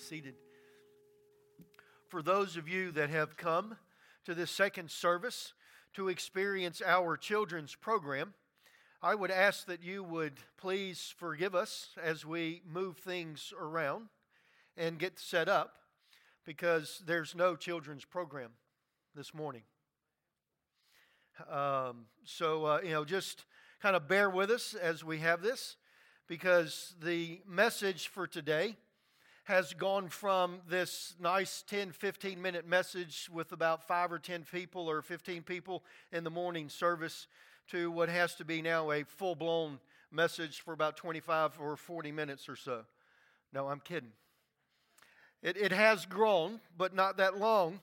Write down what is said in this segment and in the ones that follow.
seated. For those of you that have come to this second service to experience our children's program, I would ask that you would please forgive us as we move things around and get set up because there's no children's program this morning. Um, so, uh, you know, just kind of bear with us as we have this because the message for today has gone from this nice 10, 15 minute message with about five or 10 people or 15 people in the morning service to what has to be now a full blown message for about 25 or 40 minutes or so. No, I'm kidding. It, it has grown, but not that long.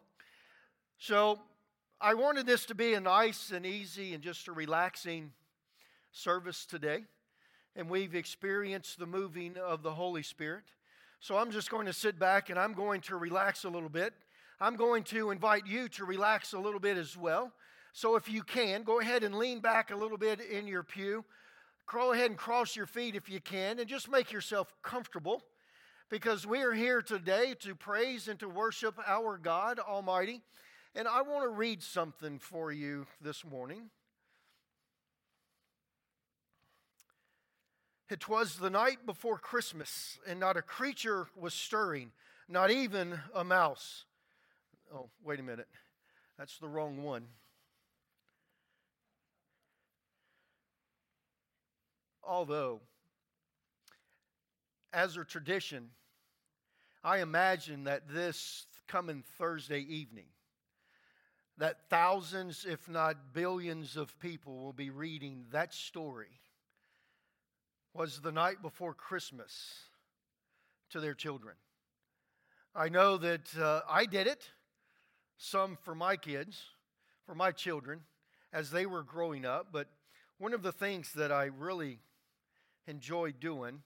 So I wanted this to be a nice and easy and just a relaxing service today. And we've experienced the moving of the Holy Spirit. So I'm just going to sit back and I'm going to relax a little bit. I'm going to invite you to relax a little bit as well. So if you can, go ahead and lean back a little bit in your pew. Crawl ahead and cross your feet if you can, and just make yourself comfortable because we are here today to praise and to worship our God Almighty. And I want to read something for you this morning. It was the night before Christmas, and not a creature was stirring, not even a mouse. Oh, wait a minute. That's the wrong one. Although, as a tradition, I imagine that this coming Thursday evening, that thousands, if not billions, of people will be reading that story was the night before Christmas to their children. I know that uh, I did it, some for my kids, for my children, as they were growing up. But one of the things that I really enjoyed doing,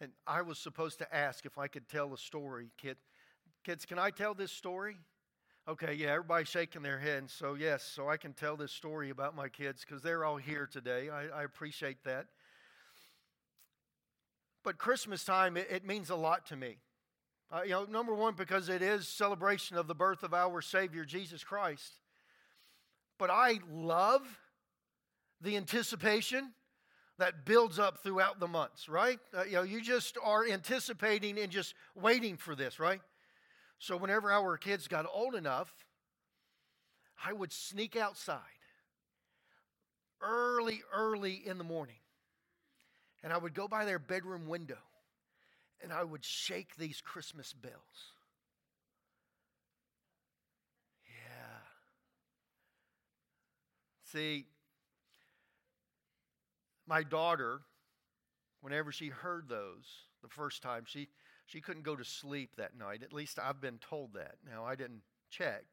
and I was supposed to ask if I could tell a story, kid. Kids, can I tell this story? Okay, yeah, everybody's shaking their heads. So, yes, so I can tell this story about my kids because they're all here today. I, I appreciate that. But Christmas time, it, it means a lot to me. Uh, you know, number one, because it is celebration of the birth of our Savior, Jesus Christ. But I love the anticipation that builds up throughout the months, right? Uh, you know, you just are anticipating and just waiting for this, right? So whenever our kids got old enough, I would sneak outside early, early in the morning and I would go by their bedroom window and I would shake these Christmas bells. Yeah. See, my daughter, whenever she heard those the first time, she, she couldn't go to sleep that night. At least I've been told that. Now, I didn't check.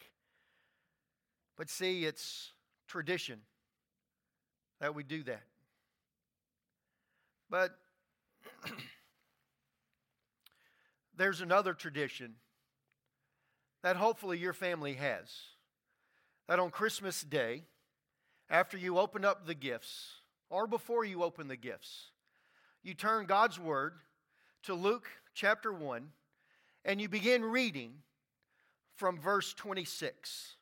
But see, it's tradition that we do that. But there's another tradition that hopefully your family has. That on Christmas Day, after you open up the gifts, or before you open the gifts, you turn God's Word to Luke chapter 1 and you begin reading from verse 26.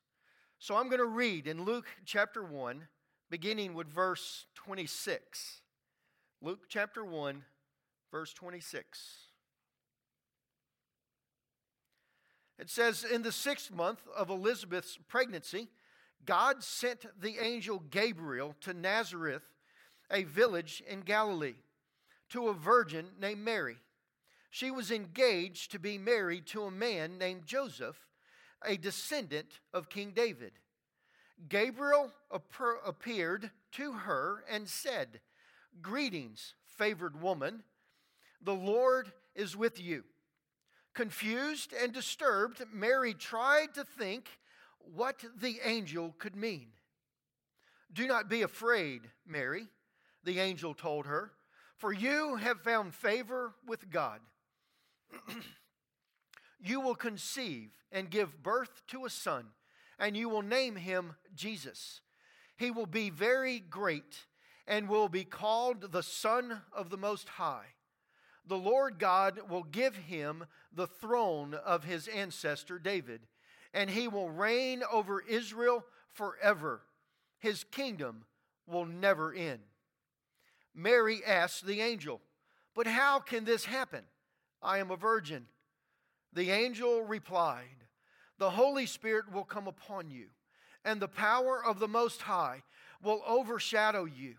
So I'm going to read in Luke chapter 1, beginning with verse 26. Luke chapter 1, verse 26. It says, In the sixth month of Elizabeth's pregnancy, God sent the angel Gabriel to Nazareth, a village in Galilee, to a virgin named Mary. She was engaged to be married to a man named Joseph, a descendant of King David. Gabriel appeared to her and said, Greetings, favored woman. The Lord is with you. Confused and disturbed, Mary tried to think what the angel could mean. Do not be afraid, Mary, the angel told her, for you have found favor with God. you will conceive and give birth to a son, and you will name him Jesus. He will be very great and will be called the Son of the Most High. the Lord God will give him the throne of his ancestor David, and he will reign over Israel forever. His kingdom will never end. Mary asked the angel, But how can this happen? I am a virgin. The angel replied, The Holy Spirit will come upon you, and the power of the Most High will overshadow you.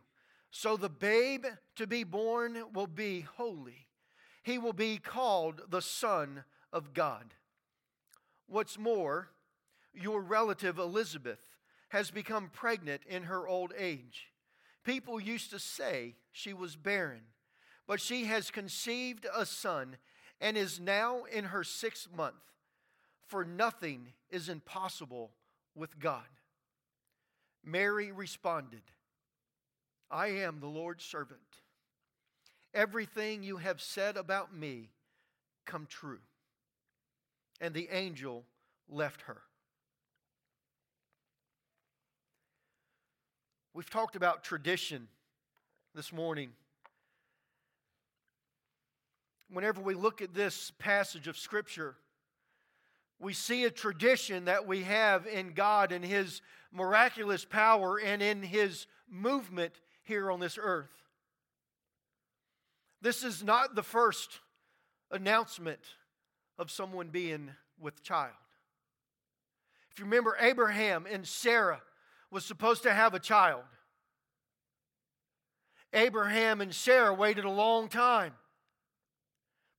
So the babe to be born will be holy. He will be called the Son of God. What's more, your relative Elizabeth has become pregnant in her old age. People used to say she was barren, but she has conceived a son and is now in her sixth month. For nothing is impossible with God. Mary responded, I am the Lord's servant. Everything you have said about me come true. And the angel left her. We've talked about tradition this morning. Whenever we look at this passage of Scripture, we see a tradition that we have in God and His miraculous power and in His movement here on this earth. This is not the first announcement of someone being with child. If you remember, Abraham and Sarah was supposed to have a child. Abraham and Sarah waited a long time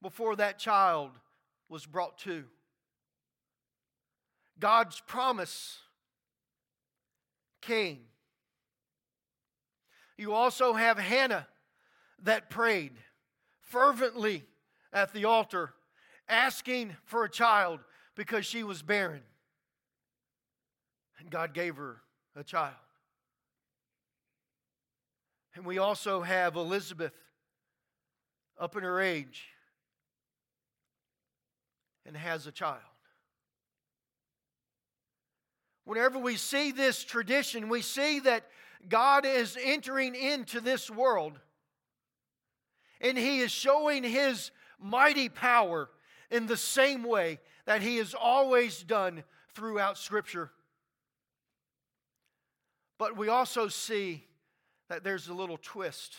before that child was brought to. God's promise came. You also have Hannah that prayed fervently at the altar, asking for a child because she was barren. And God gave her a child. And we also have Elizabeth up in her age and has a child. Whenever we see this tradition, we see that God is entering into this world and He is showing His mighty power in the same way that He has always done throughout Scripture. But we also see that there's a little twist.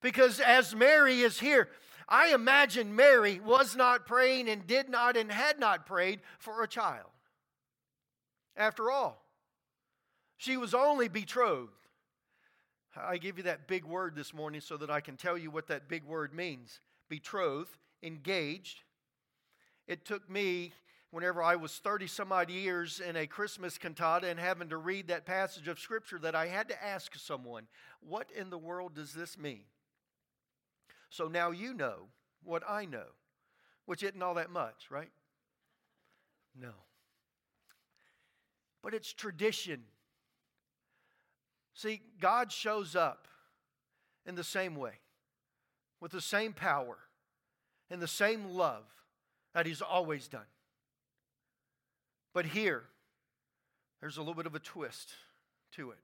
Because as Mary is here, I imagine Mary was not praying and did not and had not prayed for a child. After all, she was only betrothed. I give you that big word this morning so that I can tell you what that big word means betrothed, engaged. It took me, whenever I was 30 some odd years in a Christmas cantata and having to read that passage of Scripture, that I had to ask someone, What in the world does this mean? So now you know what I know, which isn't all that much, right? No. But it's tradition. See, God shows up in the same way, with the same power, and the same love that He's always done. But here, there's a little bit of a twist to it.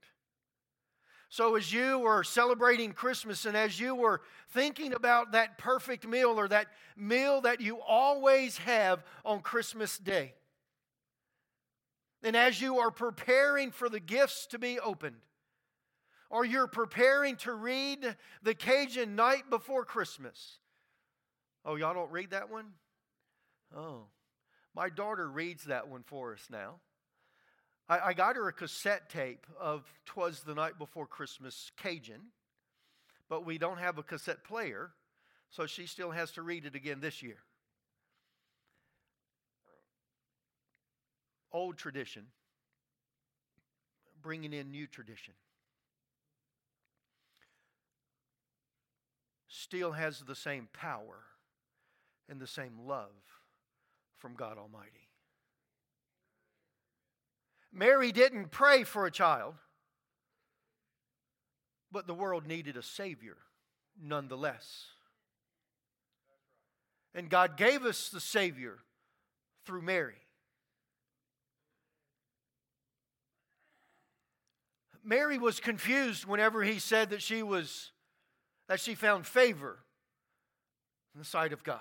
So, as you were celebrating Christmas and as you were thinking about that perfect meal or that meal that you always have on Christmas Day, and as you are preparing for the gifts to be opened, or you're preparing to read the Cajun night before Christmas. Oh, y'all don't read that one? Oh, my daughter reads that one for us now. I, I got her a cassette tape of Twas the Night Before Christmas Cajun, but we don't have a cassette player, so she still has to read it again this year. Old tradition, bringing in new tradition. Still has the same power and the same love from God Almighty. Mary didn't pray for a child, but the world needed a Savior nonetheless. And God gave us the Savior through Mary. Mary was confused whenever he said that she was that she found favor in the sight of God.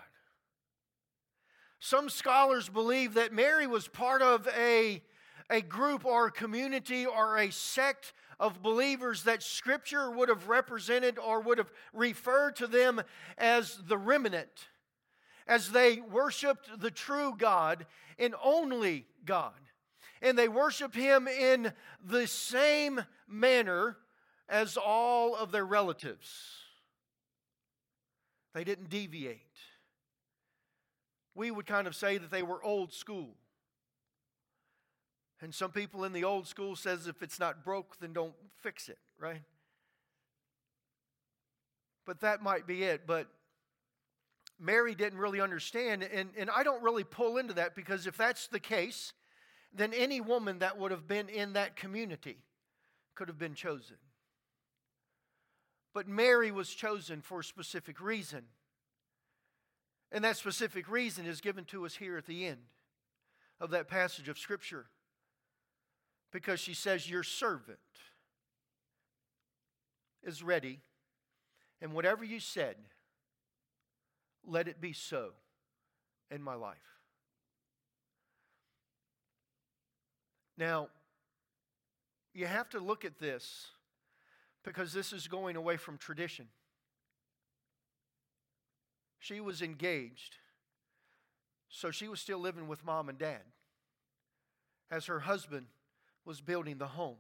Some scholars believe that Mary was part of a, a group or a community or a sect of believers that Scripture would have represented or would have referred to them as the remnant, as they worshiped the true God and only God. And they worshiped Him in the same manner as all of their relatives. They didn't deviate. We would kind of say that they were old school. And some people in the old school says if it's not broke, then don't fix it, right? But that might be it. But Mary didn't really understand, and, and I don't really pull into that because if that's the case, then any woman that would have been in that community could have been chosen. But Mary was chosen for a specific reason. And that specific reason is given to us here at the end of that passage of Scripture. Because she says, Your servant is ready, and whatever you said, let it be so in my life. Now, you have to look at this because this is going away from tradition. She was engaged, so she was still living with mom and dad as her husband was building the home.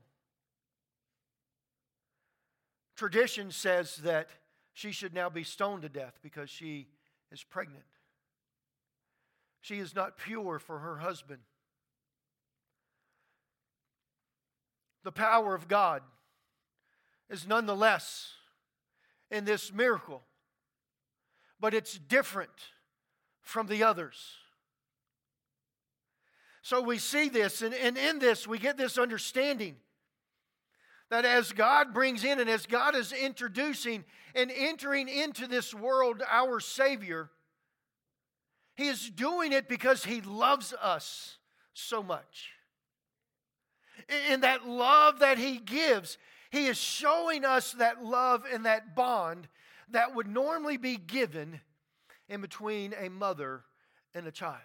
Tradition says that she should now be stoned to death because she is pregnant. She is not pure for her husband. The power of God is nonetheless in this miracle, but it's different from the others. So we see this, and, and in this, we get this understanding that as God brings in and as God is introducing and entering into this world our Savior, He is doing it because He loves us so much. In that love that He gives, he is showing us that love and that bond that would normally be given in between a mother and a child.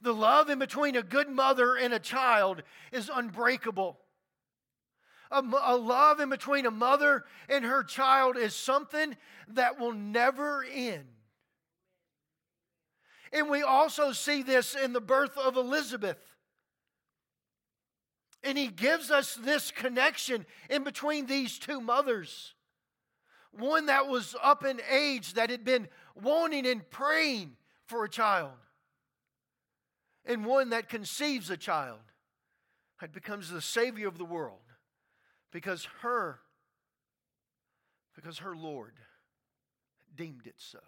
The love in between a good mother and a child is unbreakable. A, a, love in between a mother and her child is something that will never end. And we also see this in the birth of Elizabeth. And he gives us this connection in between these two mothers. One that was up in age, that had been wanting and praying for a child, and one that conceives a child, that becomes the Savior of the world because her, because her Lord deemed it so.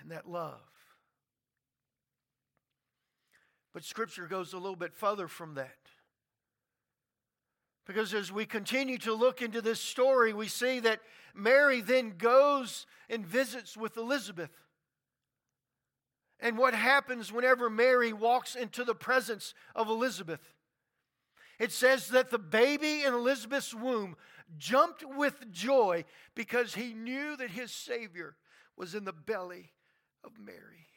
And that love but Scripture goes a little bit further from that. Because as we continue to look into this story, we see that Mary then goes and visits with Elizabeth. And what happens whenever Mary walks into the presence of Elizabeth? It says that the baby in Elizabeth's womb jumped with joy because he knew that his Savior was in the belly of Mary.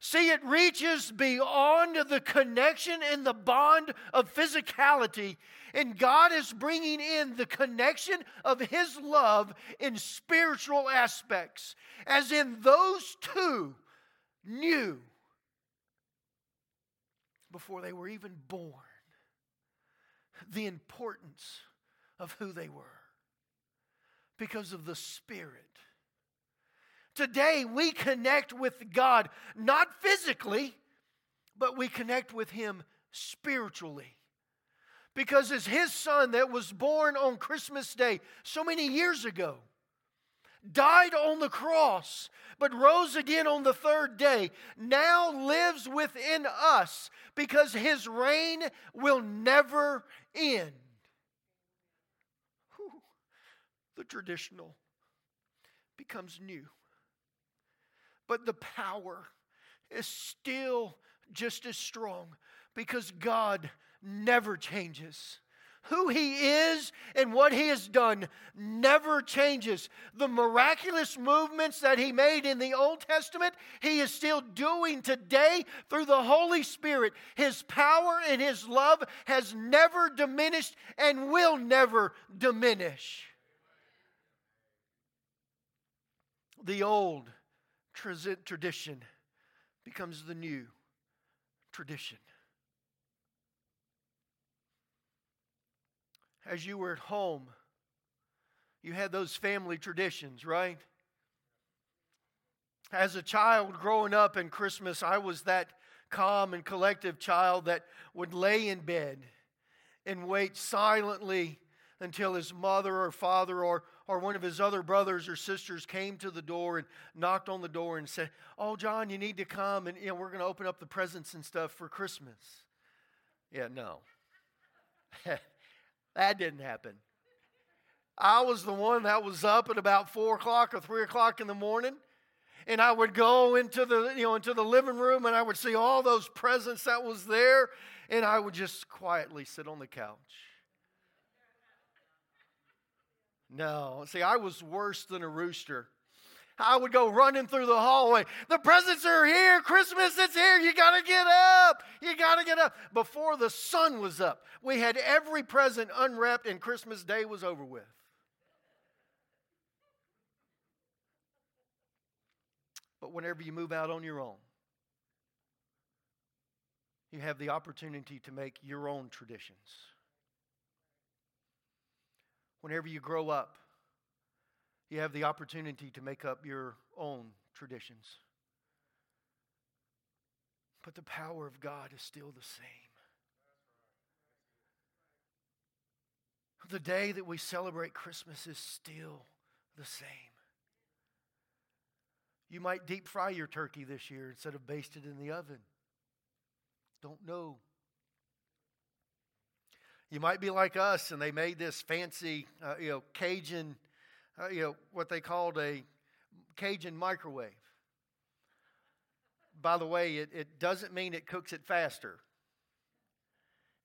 See, it reaches beyond the connection and the bond of physicality. And God is bringing in the connection of His love in spiritual aspects, as in those two knew before they were even born the importance of who they were because of the Spirit Today, we connect with God not physically, but we connect with Him spiritually. Because as His Son that was born on Christmas Day so many years ago, died on the cross, but rose again on the third day, now lives within us because his reign will never end. Whew. The traditional becomes new but the power is still just as strong because God never changes. who he is and what he has done never changes. The miraculous movements that he made in the Old Testament, he is still doing today through the Holy Spirit. His power and his love has never diminished and will never diminish. The old tradition becomes the new tradition. as you were at home, you had those family traditions, right? As a child growing up in Christmas, I was that calm and collective child that would lay in bed and wait silently until his mother or father or, or one of his other brothers or sisters came to the door and knocked on the door and said, Oh, John, you need to come and you know, we're going to open up the presents and stuff for Christmas. Yeah, no. That didn't happen. I was the one that was up at about four o'clock or three o'clock in the morning. And I would go into the, you know, into the living room and I would see all those presents that was there. And I would just quietly sit on the couch. No, see, I was worse than a rooster. I would go running through the hallway. The presents are here. Christmas is here. You got to get up. You got to get up. Before the sun was up, we had every present unwrapped, and Christmas Day was over with. But whenever you move out on your own, you have the opportunity to make your own traditions. Whenever you grow up, you have the opportunity to make up your own traditions. But the power of God is still the same. The day that we celebrate Christmas is still the same. You might deep fry your turkey this year instead of baste it in the oven. Don't know. You might be like us, and they made this fancy, uh, you know, Cajun uh, you know, what they called a Cajun microwave. By the way, it, it doesn't mean it cooks it faster.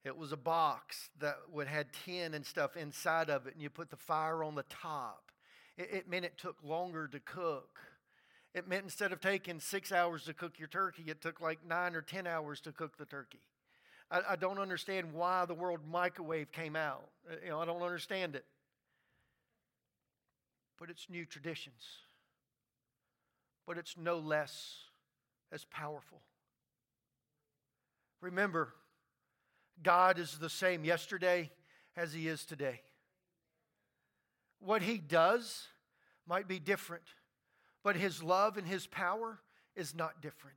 It was a box that would had tin and stuff inside of it, and you put the fire on the top. It, it meant it took longer to cook. It meant instead of taking six hours to cook your turkey, it took like nine or ten hours to cook the turkey. I, I don't understand why the word microwave came out. Uh, you know, I don't understand it but it's new traditions. But it's no less as powerful. Remember, God is the same yesterday as He is today. What He does might be different, but His love and His power is not different.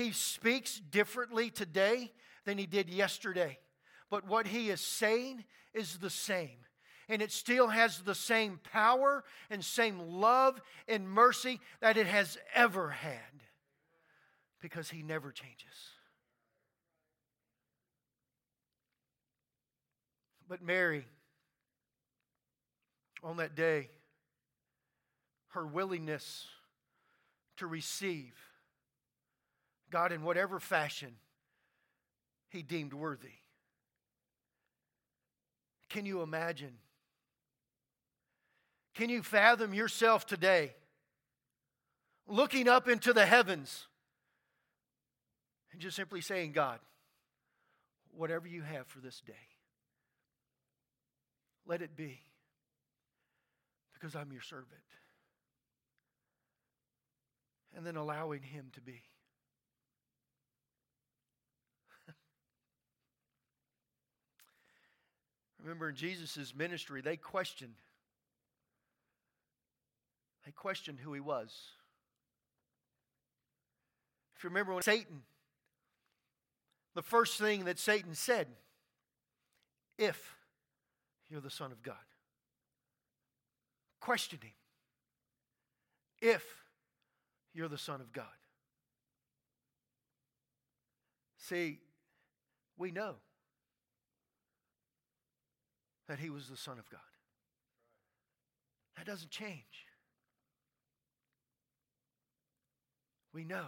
He speaks differently today than He did yesterday, but what He is saying is the same and it still has the same power and same love and mercy that it has ever had because He never changes. But Mary, on that day, her willingness to receive God in whatever fashion He deemed worthy. Can you imagine? Can you fathom yourself today looking up into the heavens and just simply saying, God, whatever you have for this day, let it be because I'm your servant. And then allowing Him to be. Remember in Jesus' ministry, they questioned they questioned who he was. If you remember when Satan, the first thing that Satan said, if you're the Son of God, question him. If you're the Son of God. See, we know that he was the Son of God. That doesn't change. We know.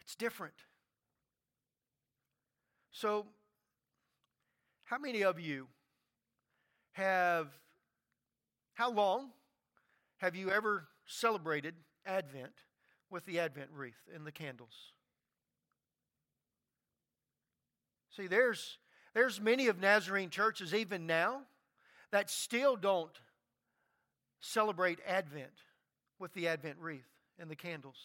It's different. So, how many of you have, how long have you ever celebrated Advent with the Advent wreath and the candles? See, there's, there's many of Nazarene churches, even now, that still don't celebrate Advent with the Advent wreath and the candles.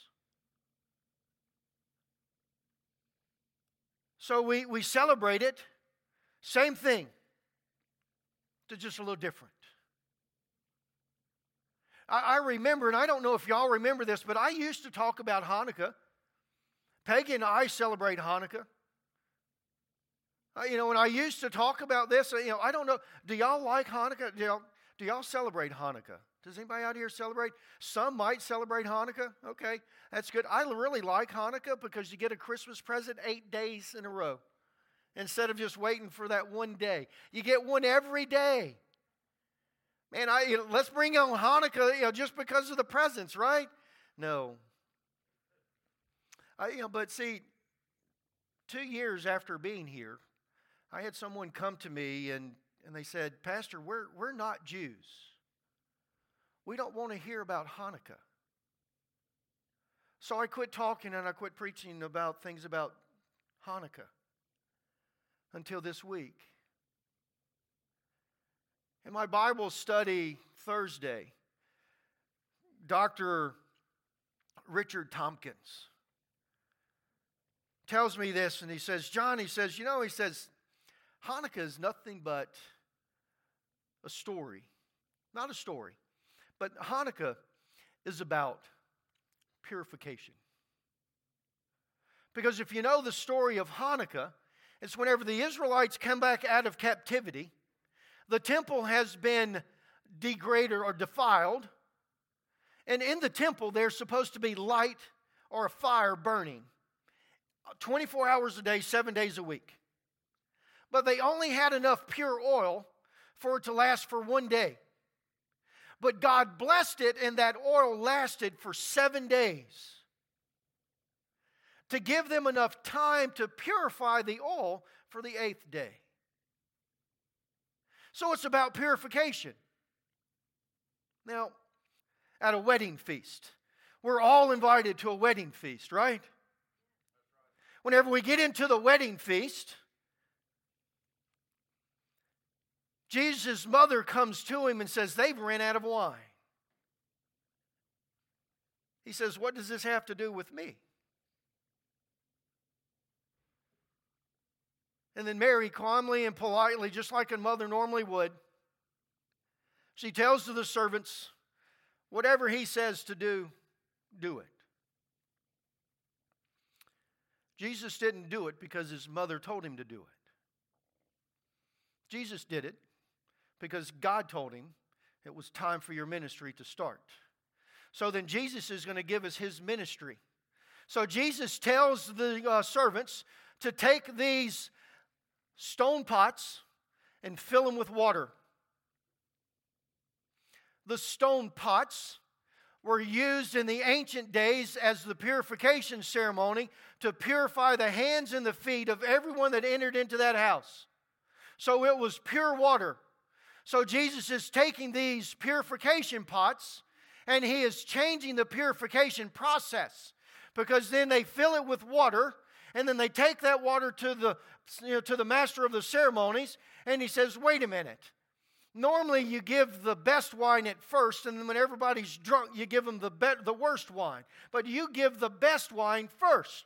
So we, we celebrate it, same thing, to just a little different. I, I remember, and I don't know if y'all remember this, but I used to talk about Hanukkah. Peggy and I celebrate Hanukkah. Uh, you know, when I used to talk about this, uh, you know, I don't know. Do y'all like Hanukkah? Do y'all, do y'all celebrate Hanukkah? Does anybody out here celebrate? Some might celebrate Hanukkah. Okay, that's good. I really like Hanukkah because you get a Christmas present eight days in a row instead of just waiting for that one day. You get one every day. Man, I you know, let's bring on Hanukkah, you know, just because of the presents, right? No. I, you know, but see, two years after being here, I had someone come to me and, and they said, Pastor, we're, we're not Jews. We don't want to hear about Hanukkah. So I quit talking and I quit preaching about things about Hanukkah until this week. In my Bible study Thursday, Dr. Richard Tompkins tells me this, and he says, John, he says, you know, he says, Hanukkah is nothing but a story. Not a story, but Hanukkah is about purification. Because if you know the story of Hanukkah, it's whenever the Israelites come back out of captivity, the temple has been degraded or defiled, and in the temple there's supposed to be light or a fire burning 24 hours a day, seven days a week but they only had enough pure oil for it to last for one day. But God blessed it, and that oil lasted for seven days to give them enough time to purify the oil for the eighth day. So it's about purification. Now, at a wedding feast, we're all invited to a wedding feast, right? Whenever we get into the wedding feast, Jesus' mother comes to him and says, They've ran out of wine. He says, What does this have to do with me? And then Mary, calmly and politely, just like a mother normally would, she tells to the servants, Whatever he says to do, do it. Jesus didn't do it because his mother told him to do it. Jesus did it because God told him it was time for your ministry to start. So then Jesus is going to give us his ministry. So Jesus tells the uh, servants to take these stone pots and fill them with water. The stone pots were used in the ancient days as the purification ceremony to purify the hands and the feet of everyone that entered into that house. So it was pure water. So Jesus is taking these purification pots and he is changing the purification process because then they fill it with water and then they take that water to the you know, to the master of the ceremonies and he says wait a minute. Normally you give the best wine at first and then when everybody's drunk you give them the be- the worst wine but you give the best wine first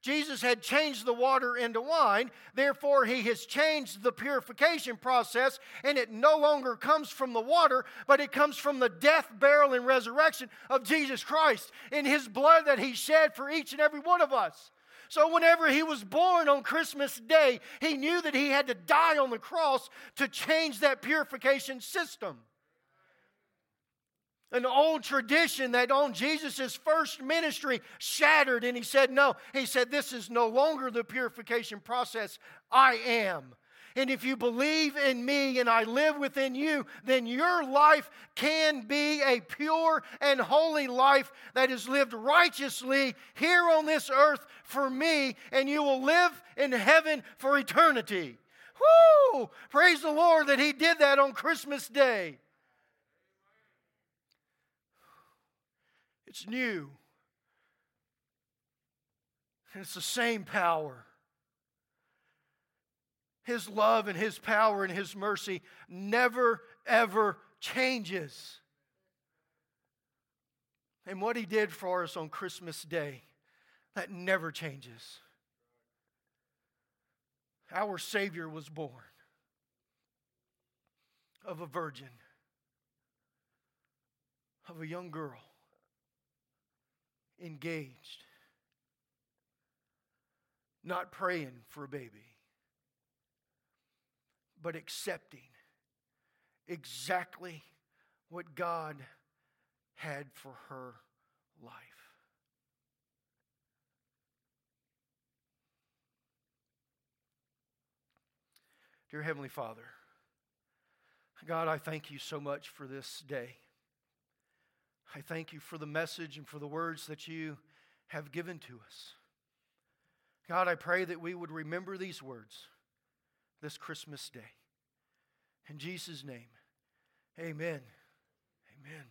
Jesus had changed the water into wine. Therefore, he has changed the purification process, and it no longer comes from the water, but it comes from the death, burial, and resurrection of Jesus Christ in his blood that he shed for each and every one of us. So, whenever he was born on Christmas Day, he knew that he had to die on the cross to change that purification system an old tradition that on Jesus' first ministry shattered. And he said, No, he said, This is no longer the purification process. I am. And if you believe in me and I live within you, then your life can be a pure and holy life that is lived righteously here on this earth for me, and you will live in heaven for eternity. Woo! Praise the Lord that He did that on Christmas Day. It's new. And it's the same power. His love and His power and His mercy never, ever changes. And what He did for us on Christmas Day, that never changes. Our Savior was born of a virgin, of a young girl, engaged, not praying for a baby but accepting exactly what God had for her life. Dear Heavenly Father, God, I thank you so much for this day. I thank you for the message and for the words that you have given to us. God, I pray that we would remember these words this Christmas day. In Jesus' name, amen. Amen.